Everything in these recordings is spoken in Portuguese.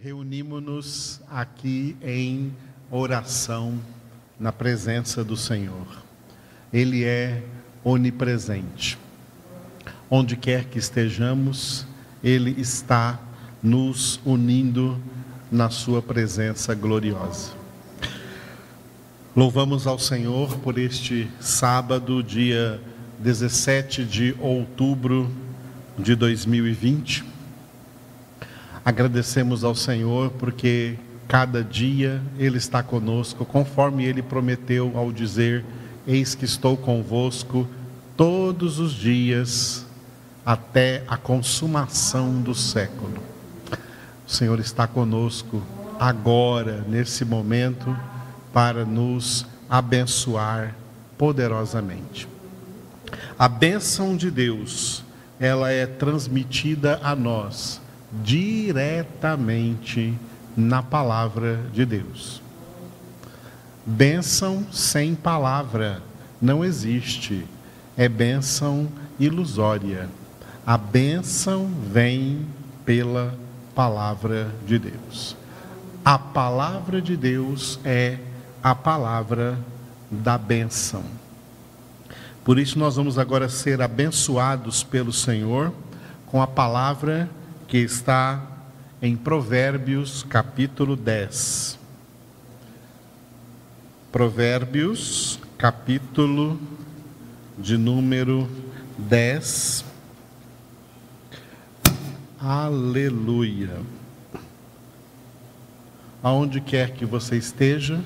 reunimos-nos aqui em oração na presença do Senhor. Ele é onipresente. Onde quer que estejamos, Ele está nos unindo na Sua presença gloriosa. Louvamos ao Senhor por este sábado, dia 17 de outubro de 2020 Agradecemos ao Senhor porque cada dia Ele está conosco, conforme Ele prometeu ao dizer: Eis que estou convosco todos os dias até a consumação do século. O Senhor está conosco agora, nesse momento, para nos abençoar poderosamente. A bênção de Deus, ela é transmitida a nós diretamente na palavra de Deus. Bênção sem palavra não existe, é bênção ilusória. A bênção vem pela palavra de Deus. A palavra de Deus é a palavra da bênção. Por isso, nós vamos agora ser abençoados pelo Senhor com a palavra que está em Provérbios capítulo 10. Provérbios capítulo de número 10. Aleluia. Aonde quer que você esteja,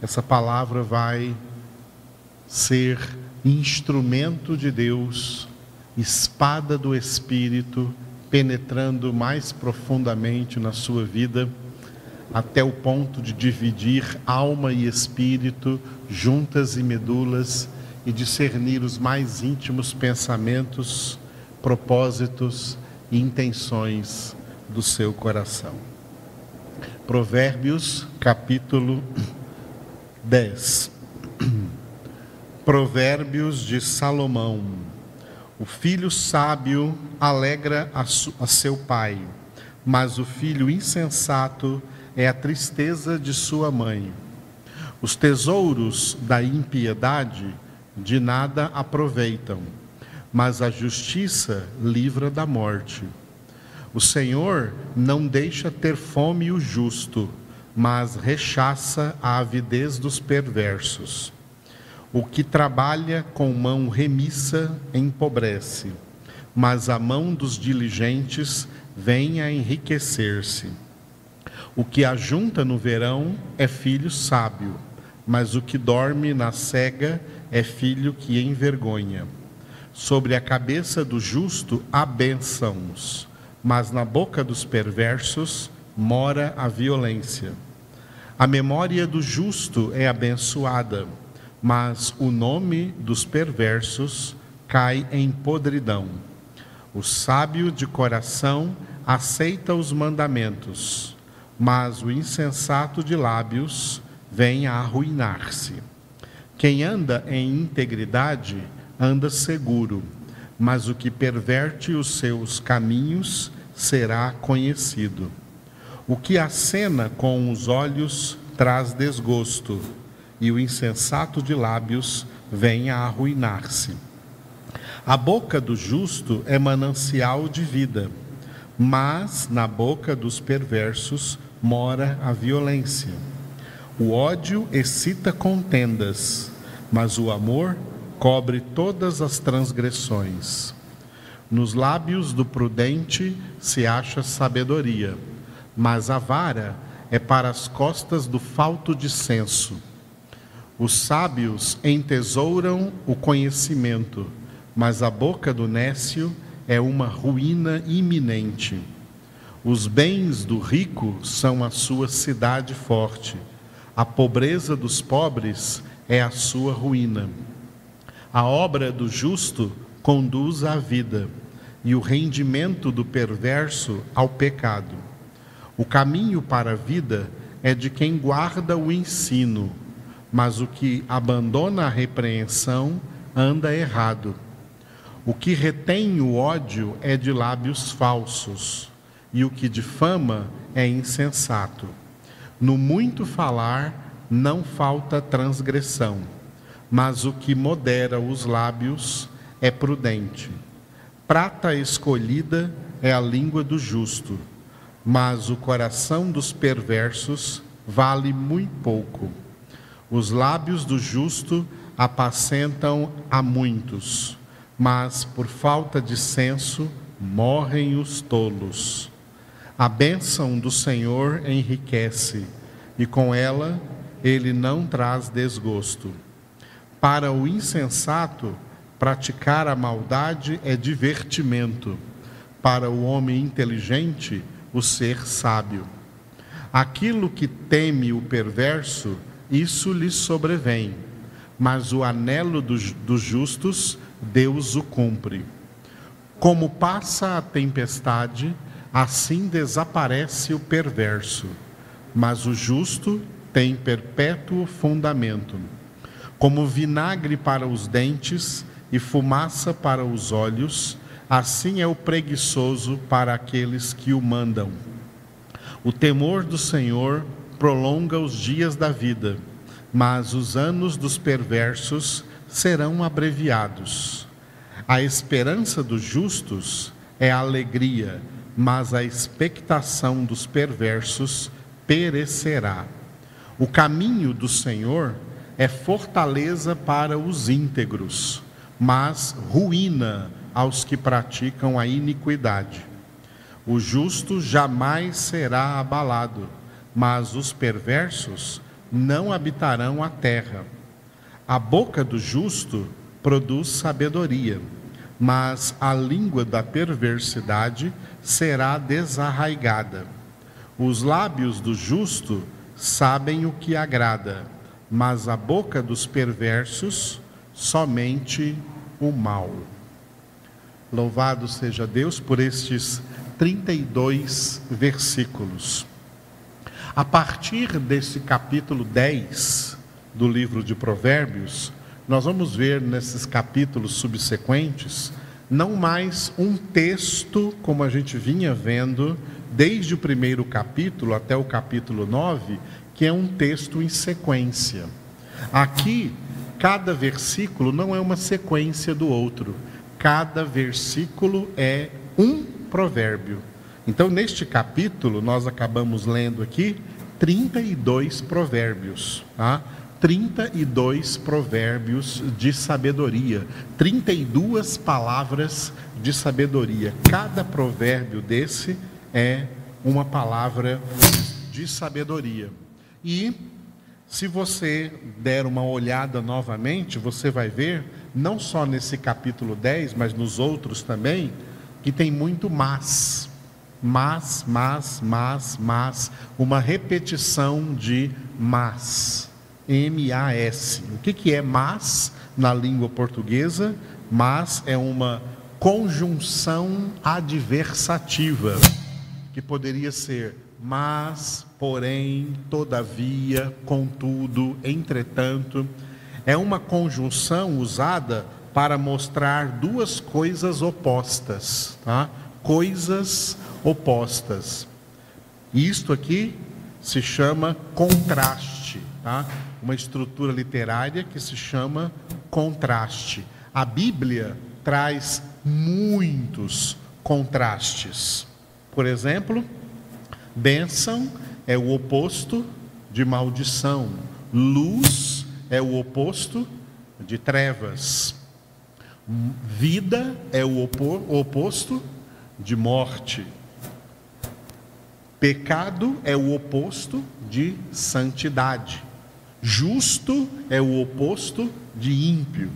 essa palavra vai ser instrumento de Deus, espada do Espírito penetrando mais profundamente na sua vida, até o ponto de dividir alma e espírito, juntas e medulas, e discernir os mais íntimos pensamentos, propósitos e intenções do seu coração. Provérbios, capítulo 10. Provérbios de Salomão. O filho sábio alegra a, a seu pai, mas o filho insensato é a tristeza de sua mãe. Os tesouros da impiedade de nada aproveitam, mas a justiça livra da morte. O Senhor não deixa ter fome o justo, mas rechaça a avidez dos perversos. O que trabalha com mão remissa empobrece, mas a mão dos diligentes vem a enriquecer-se. O que ajunta no verão é filho sábio, mas o que dorme na cega é filho que envergonha. Sobre a cabeça do justo há bênçãos, mas na boca dos perversos mora a violência. A memória do justo é abençoada mas o nome dos perversos cai em podridão. O sábio de coração aceita os mandamentos, mas o insensato de lábios vem a arruinar-se. Quem anda em integridade anda seguro, mas o que perverte os seus caminhos será conhecido. O que acena com os olhos traz desgosto e o insensato de lábios venha a arruinar-se. A boca do justo é manancial de vida, mas na boca dos perversos mora a violência. O ódio excita contendas, mas o amor cobre todas as transgressões. Nos lábios do prudente se acha sabedoria, mas a vara é para as costas do falto de senso. Os sábios entesouram o conhecimento, mas a boca do nécio é uma ruína iminente. Os bens do rico são a sua cidade forte, a pobreza dos pobres é a sua ruína. A obra do justo conduz à vida, e o rendimento do perverso ao pecado. O caminho para a vida é de quem guarda o ensino mas o que abandona a repreensão anda errado. O que retém o ódio é de lábios falsos, e o que difama é insensato. No muito falar não falta transgressão, mas o que modera os lábios é prudente. Prata escolhida é a língua do justo, mas o coração dos perversos vale muito pouco. Os lábios do justo apacentam a muitos, mas por falta de senso morrem os tolos. A bênção do Senhor enriquece, e com ela ele não traz desgosto. Para o insensato, praticar a maldade é divertimento. Para o homem inteligente, o ser sábio. Aquilo que teme o perverso, isso lhe sobrevém, mas o anelo dos, dos justos, Deus o cumpre. Como passa a tempestade, assim desaparece o perverso, mas o justo tem perpétuo fundamento. Como vinagre para os dentes e fumaça para os olhos, assim é o preguiçoso para aqueles que o mandam. O temor do Senhor prolonga os dias da vida, mas os anos dos perversos serão abreviados. A esperança dos justos é alegria, mas a expectação dos perversos perecerá. O caminho do Senhor é fortaleza para os íntegros, mas ruína aos que praticam a iniquidade. O justo jamais será abalado, mas os perversos não habitarão a terra. A boca do justo produz sabedoria, mas a língua da perversidade será desarraigada. Os lábios do justo sabem o que agrada, mas a boca dos perversos somente o mal. Louvado seja Deus por estes 32 versículos. A partir desse capítulo 10 do livro de Provérbios, nós vamos ver nesses capítulos subsequentes não mais um texto como a gente vinha vendo desde o primeiro capítulo até o capítulo 9, que é um texto em sequência. Aqui, cada versículo não é uma sequência do outro, cada versículo é um provérbio. Então, neste capítulo, nós acabamos lendo aqui 32 provérbios. Tá? 32 provérbios de sabedoria, 32 palavras de sabedoria. Cada provérbio desse é uma palavra de sabedoria. E se você der uma olhada novamente, você vai ver, não só nesse capítulo 10, mas nos outros também, que tem muito mas. Mas, mas, mas, mas, uma repetição de mas. M-A-S. O que, que é mas na língua portuguesa? Mas é uma conjunção adversativa, que poderia ser mas, porém, todavia, contudo, entretanto. É uma conjunção usada para mostrar duas coisas opostas, tá? Coisas opostas. Isto aqui se chama contraste, tá? uma estrutura literária que se chama contraste. A Bíblia traz muitos contrastes. Por exemplo, bênção é o oposto de maldição, luz é o oposto de trevas, vida é o oposto de morte, pecado é o oposto de santidade. Justo é o oposto de ímpio.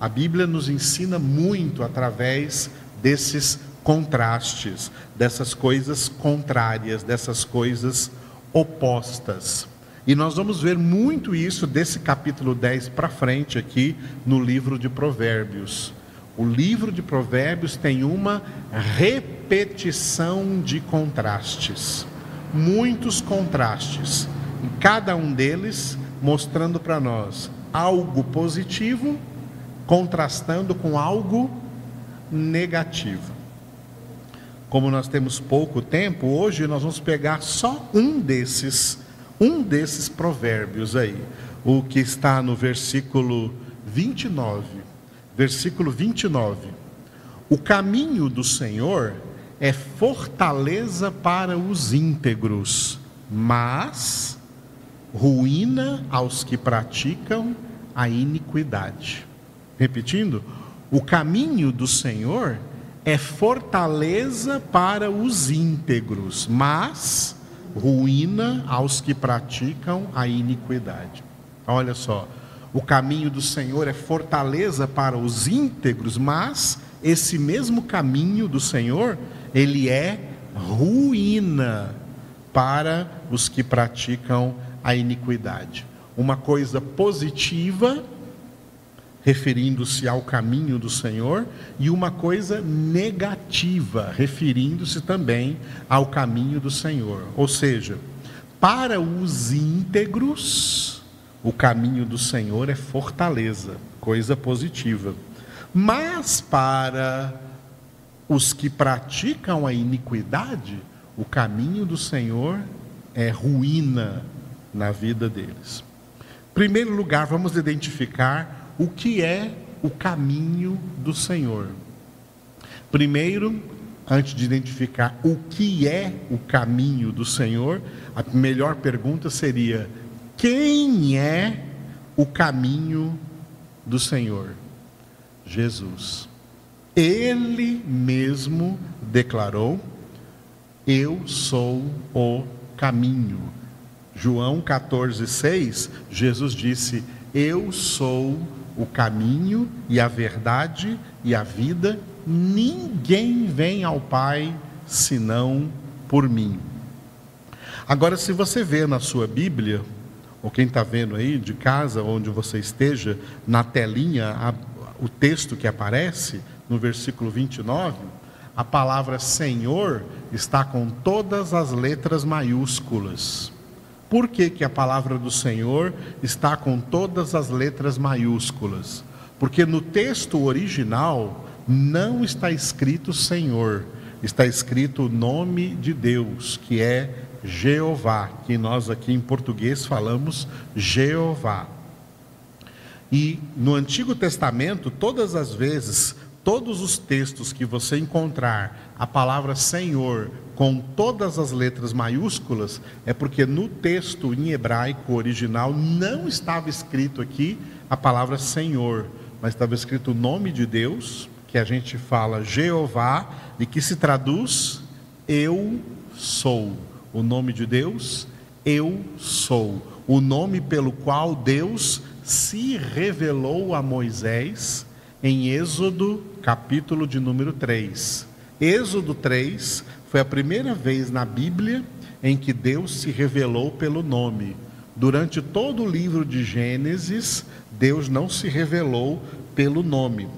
A Bíblia nos ensina muito através desses contrastes, dessas coisas contrárias, dessas coisas opostas. E nós vamos ver muito isso desse capítulo 10 para frente aqui no livro de Provérbios. O livro de Provérbios tem uma repetição de contrastes, muitos contrastes. Em cada um deles mostrando para nós algo positivo contrastando com algo negativo. como nós temos pouco tempo, hoje nós vamos pegar só um desses, um desses provérbios aí, o que está no versículo 29. Versículo 29. O caminho do Senhor é fortaleza para os íntegros, mas ruína aos que praticam a iniquidade. Repetindo, o caminho do Senhor é fortaleza para os íntegros, mas ruína aos que praticam a iniquidade. Olha só, o caminho do Senhor é fortaleza para os íntegros, mas esse mesmo caminho do Senhor, ele é ruína para os que praticam a iniquidade. Uma coisa positiva referindo-se ao caminho do Senhor, e uma coisa negativa, referindo-se também ao caminho do Senhor. Ou seja, para os íntegros, o caminho do Senhor é fortaleza, coisa positiva. Mas para os que praticam a iniquidade, o caminho do Senhor é ruína na vida deles. Em primeiro lugar, vamos identificar o que é o caminho do Senhor. Primeiro, antes de identificar o que é o caminho do Senhor, a melhor pergunta seria: quem é o caminho do Senhor? Jesus. Ele mesmo declarou: Eu sou o caminho. João 14,6, Jesus disse: Eu sou o caminho e a verdade e a vida, ninguém vem ao Pai senão por mim. Agora, se você vê na sua Bíblia, ou quem está vendo aí de casa, onde você esteja, na telinha, a, o texto que aparece no versículo 29, a palavra Senhor está com todas as letras maiúsculas. Por que, que a palavra do Senhor está com todas as letras maiúsculas? Porque no texto original não está escrito Senhor, está escrito o nome de Deus, que é Jeová, que nós aqui em português falamos Jeová. E no Antigo Testamento, todas as vezes, todos os textos que você encontrar a palavra Senhor com todas as letras maiúsculas, é porque no texto em hebraico original não estava escrito aqui a palavra Senhor, mas estava escrito o nome de Deus, que a gente fala Jeová, e que se traduz Eu sou. O nome de Deus, Eu sou. O nome pelo qual Deus se revelou a Moisés em Êxodo, capítulo de número 3. Êxodo 3 foi a primeira vez na Bíblia em que Deus se revelou pelo nome. Durante todo o livro de Gênesis, Deus não se revelou pelo nome.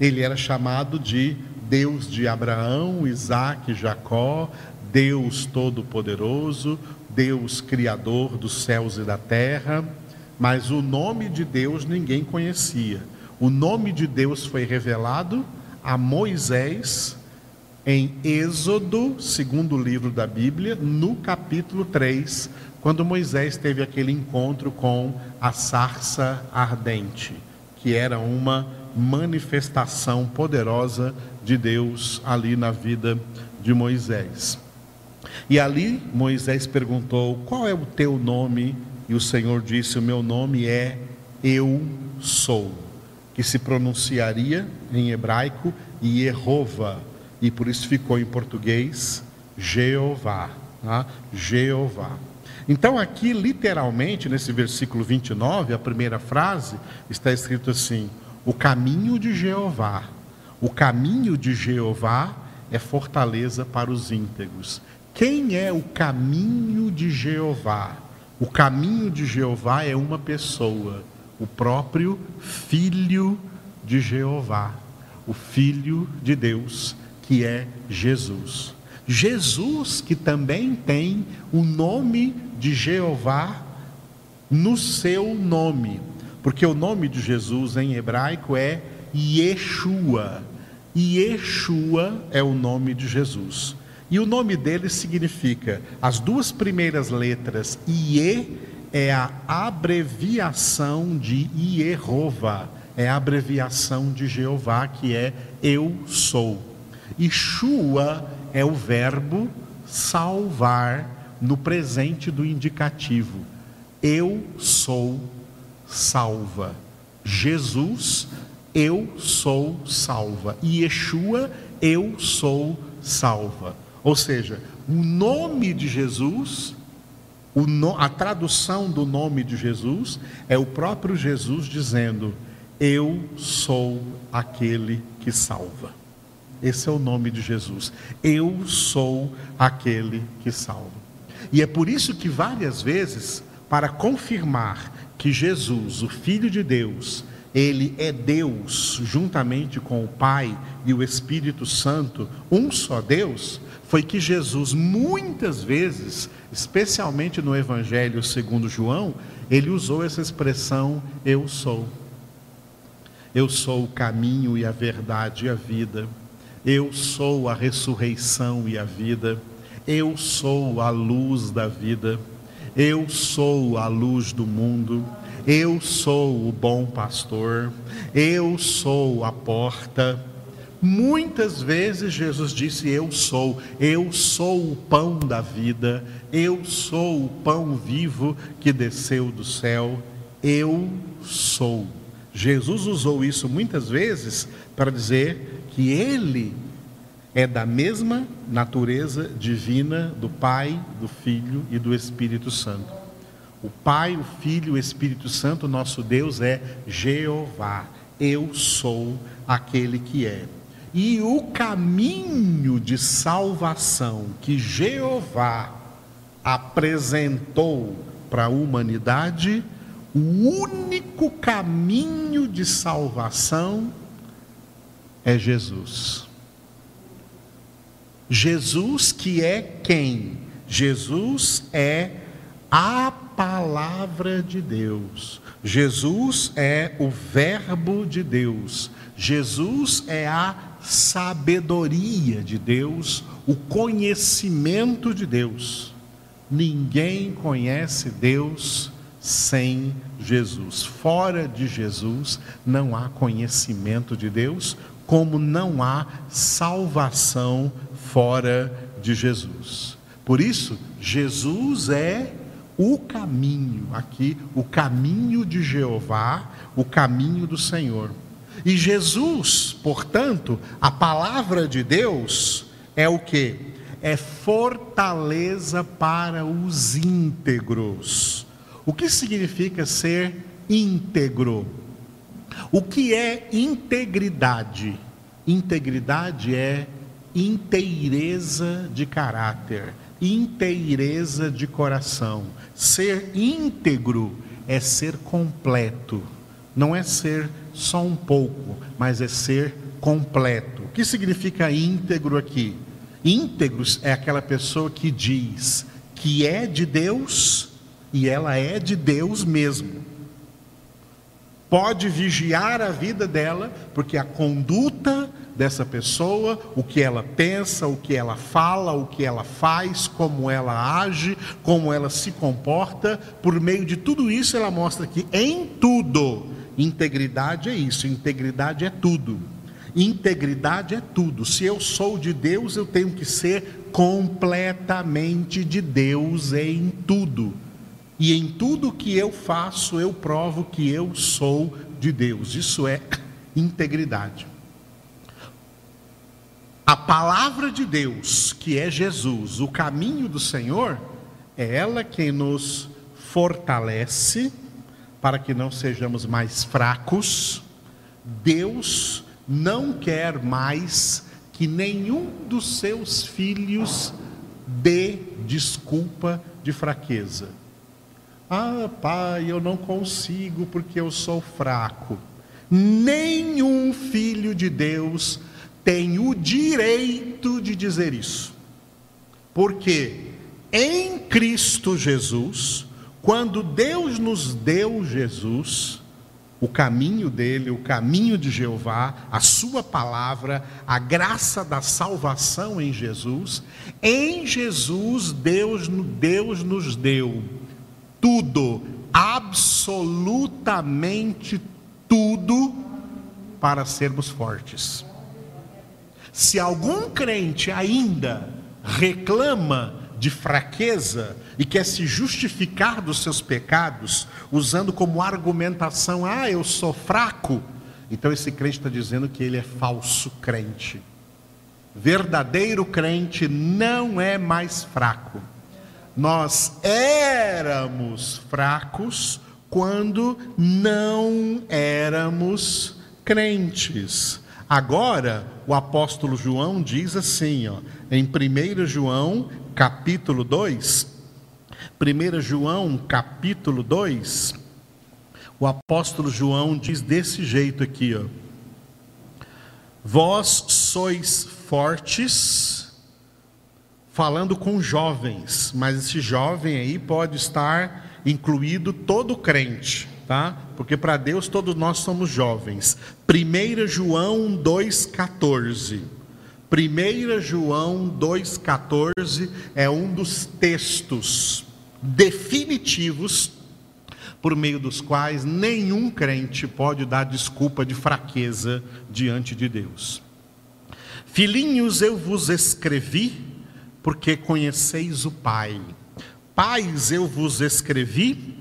Ele era chamado de Deus de Abraão, Isaac, Jacó, Deus Todo-Poderoso, Deus Criador dos céus e da terra, mas o nome de Deus ninguém conhecia. O nome de Deus foi revelado a Moisés em Êxodo, segundo livro da Bíblia, no capítulo 3, quando Moisés teve aquele encontro com a sarça ardente, que era uma manifestação poderosa de Deus ali na vida de Moisés. E ali Moisés perguntou: Qual é o teu nome? E o Senhor disse: O meu nome é Eu Sou, que se pronunciaria em hebraico Yehova e por isso ficou em português Jeová. Tá? Jeová. Então, aqui, literalmente, nesse versículo 29, a primeira frase, está escrito assim: O caminho de Jeová. O caminho de Jeová é fortaleza para os íntegros. Quem é o caminho de Jeová? O caminho de Jeová é uma pessoa, o próprio Filho de Jeová, o Filho de Deus, que é Jesus. Jesus, que também tem o nome de Jeová no seu nome, porque o nome de Jesus em hebraico é Yeshua. Yeshua é o nome de Jesus. E o nome dele significa, as duas primeiras letras, Ie é a abreviação de Ierova, é a abreviação de Jeová, que é eu sou. E Shua é o verbo salvar no presente do indicativo. Eu sou salva. Jesus, eu sou salva. E Yeshua, eu sou salva. Ou seja, o nome de Jesus, no, a tradução do nome de Jesus é o próprio Jesus dizendo: Eu sou aquele que salva. Esse é o nome de Jesus. Eu sou aquele que salva. E é por isso que várias vezes, para confirmar que Jesus, o Filho de Deus, ele é Deus, juntamente com o Pai e o Espírito Santo, um só Deus, foi que Jesus muitas vezes, especialmente no Evangelho segundo João, ele usou essa expressão eu sou. Eu sou o caminho e a verdade e a vida. Eu sou a ressurreição e a vida. Eu sou a luz da vida. Eu sou a luz do mundo. Eu sou o bom pastor. Eu sou a porta. Muitas vezes Jesus disse: Eu sou, eu sou o pão da vida, eu sou o pão vivo que desceu do céu, eu sou. Jesus usou isso muitas vezes para dizer que ele é da mesma natureza divina do Pai, do Filho e do Espírito Santo. O Pai, o Filho e o Espírito Santo, nosso Deus é Jeová. Eu sou aquele que é. E o caminho de salvação que Jeová apresentou para a humanidade, o único caminho de salvação é Jesus. Jesus que é quem? Jesus é a palavra de Deus. Jesus é o Verbo de Deus. Jesus é a sabedoria de Deus, o conhecimento de Deus. Ninguém conhece Deus sem Jesus. Fora de Jesus não há conhecimento de Deus, como não há salvação fora de Jesus. Por isso, Jesus é o caminho, aqui, o caminho de Jeová, o caminho do Senhor. E Jesus, portanto, a palavra de Deus é o que? É fortaleza para os íntegros. O que significa ser íntegro? O que é integridade? Integridade é inteireza de caráter, inteireza de coração. Ser íntegro é ser completo, não é ser só um pouco, mas é ser completo. O que significa íntegro aqui? Íntegros é aquela pessoa que diz que é de Deus e ela é de Deus mesmo. Pode vigiar a vida dela, porque a conduta dessa pessoa, o que ela pensa, o que ela fala, o que ela faz, como ela age, como ela se comporta, por meio de tudo isso ela mostra que em tudo Integridade é isso, integridade é tudo. Integridade é tudo. Se eu sou de Deus, eu tenho que ser completamente de Deus em tudo. E em tudo que eu faço, eu provo que eu sou de Deus. Isso é integridade. A palavra de Deus, que é Jesus, o caminho do Senhor, é ela quem nos fortalece para que não sejamos mais fracos, Deus não quer mais que nenhum dos seus filhos dê desculpa de fraqueza. Ah, pai, eu não consigo porque eu sou fraco. Nenhum filho de Deus tem o direito de dizer isso. Porque em Cristo Jesus, quando Deus nos deu Jesus, o caminho dele, o caminho de Jeová, a sua palavra, a graça da salvação em Jesus. Em Jesus, Deus, Deus nos deu tudo, absolutamente tudo, para sermos fortes. Se algum crente ainda reclama de fraqueza e quer se justificar dos seus pecados, usando como argumentação: ah, eu sou fraco, então esse crente está dizendo que ele é falso crente. Verdadeiro crente não é mais fraco. Nós éramos fracos quando não éramos crentes. Agora, o apóstolo João diz assim, ó, em 1 João, capítulo 2, 1 João, capítulo 2, o apóstolo João diz desse jeito aqui, ó. Vós sois fortes, falando com jovens, mas esse jovem aí pode estar incluído todo crente, tá? Porque para Deus todos nós somos jovens. 1 João 2,14. 1 João 2,14 é um dos textos definitivos por meio dos quais nenhum crente pode dar desculpa de fraqueza diante de Deus. Filhinhos, eu vos escrevi porque conheceis o Pai. Pais, eu vos escrevi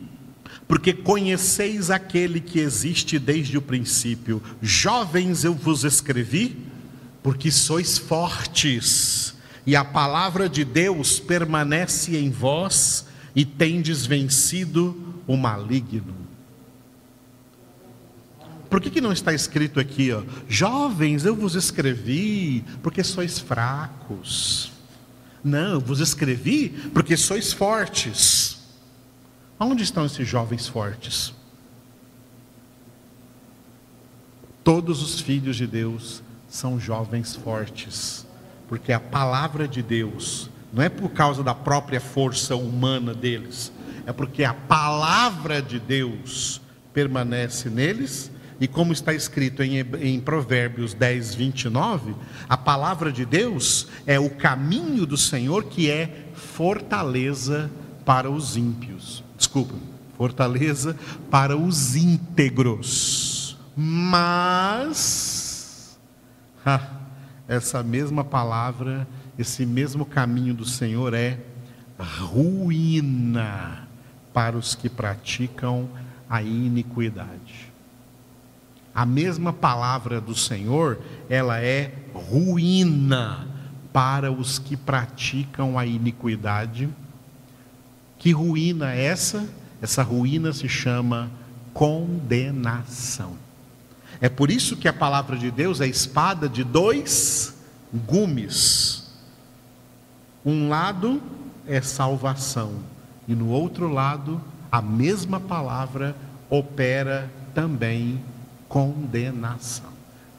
porque conheceis aquele que existe desde o princípio. Jovens, eu vos escrevi porque sois fortes, e a palavra de Deus permanece em vós, e tendes vencido o maligno. Por que, que não está escrito aqui, ó, jovens, eu vos escrevi porque sois fracos? Não, eu vos escrevi porque sois fortes. Onde estão esses jovens fortes? Todos os filhos de Deus são jovens fortes, porque a palavra de Deus não é por causa da própria força humana deles, é porque a palavra de Deus permanece neles, e como está escrito em, em Provérbios 10, 29, a palavra de Deus é o caminho do Senhor que é fortaleza para os ímpios. Desculpa, fortaleza para os íntegros. Mas essa mesma palavra, esse mesmo caminho do Senhor é ruína para os que praticam a iniquidade. A mesma palavra do Senhor, ela é ruína para os que praticam a iniquidade. Que ruína é essa? Essa ruína se chama condenação. É por isso que a palavra de Deus é espada de dois gumes. Um lado é salvação, e no outro lado, a mesma palavra opera também condenação.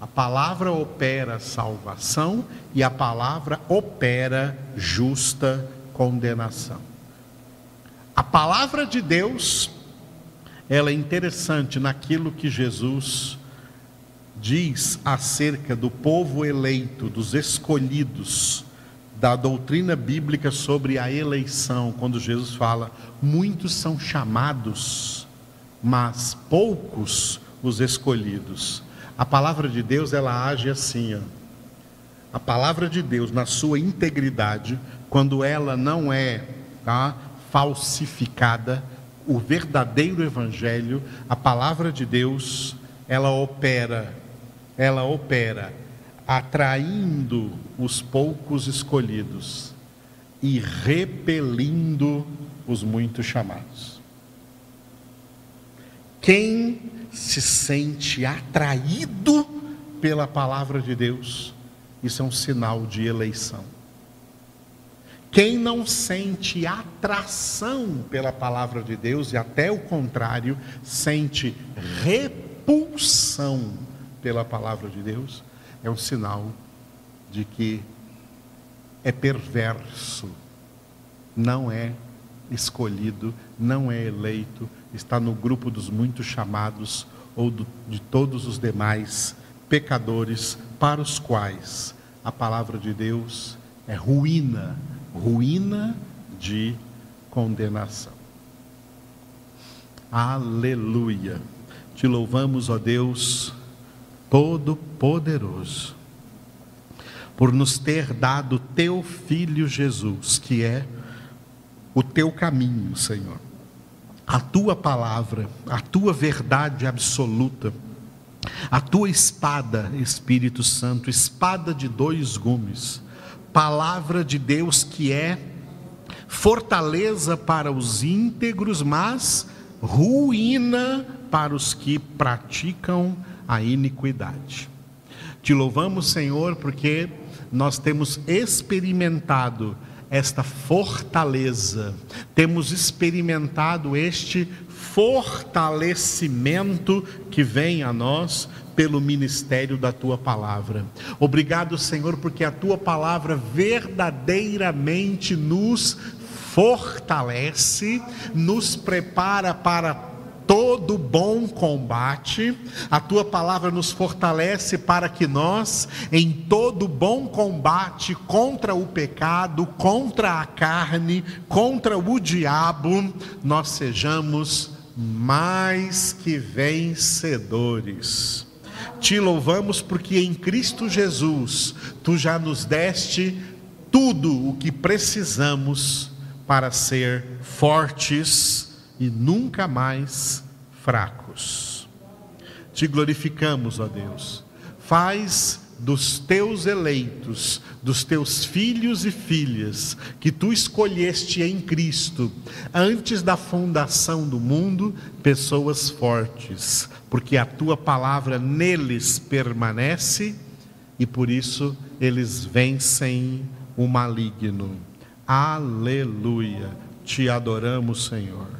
A palavra opera salvação e a palavra opera justa condenação. A palavra de Deus, ela é interessante naquilo que Jesus diz acerca do povo eleito, dos escolhidos, da doutrina bíblica sobre a eleição, quando Jesus fala: muitos são chamados, mas poucos os escolhidos. A palavra de Deus, ela age assim, ó. A palavra de Deus, na sua integridade, quando ela não é tá, falsificada, o verdadeiro evangelho, a palavra de Deus, ela opera ela opera atraindo os poucos escolhidos e repelindo os muitos chamados. Quem se sente atraído pela palavra de Deus, isso é um sinal de eleição. Quem não sente atração pela palavra de Deus, e até o contrário, sente repulsão pela palavra de Deus, é um sinal de que é perverso, não é escolhido, não é eleito, está no grupo dos muitos chamados ou do, de todos os demais pecadores para os quais a palavra de Deus é ruína, ruína de condenação. Aleluia. Te louvamos, ó Deus Todo-Poderoso, por nos ter dado teu Filho Jesus, que é o teu caminho, Senhor. A tua palavra, a tua verdade absoluta, a tua espada, Espírito Santo, espada de dois gumes, palavra de Deus que é fortaleza para os íntegros, mas ruína para os que praticam a iniquidade. Te louvamos, Senhor, porque nós temos experimentado esta fortaleza, temos experimentado este fortalecimento que vem a nós pelo ministério da tua palavra. Obrigado, Senhor, porque a tua palavra verdadeiramente nos fortalece, nos prepara para todo bom combate, a tua palavra nos fortalece para que nós, em todo bom combate contra o pecado, contra a carne, contra o diabo, nós sejamos mais que vencedores. Te louvamos porque em Cristo Jesus tu já nos deste tudo o que precisamos para ser fortes e nunca mais fracos. Te glorificamos, ó Deus. Faz dos teus eleitos, dos teus filhos e filhas, que tu escolheste em Cristo, antes da fundação do mundo, pessoas fortes, porque a tua palavra neles permanece e por isso eles vencem o maligno. Aleluia. Te adoramos, Senhor.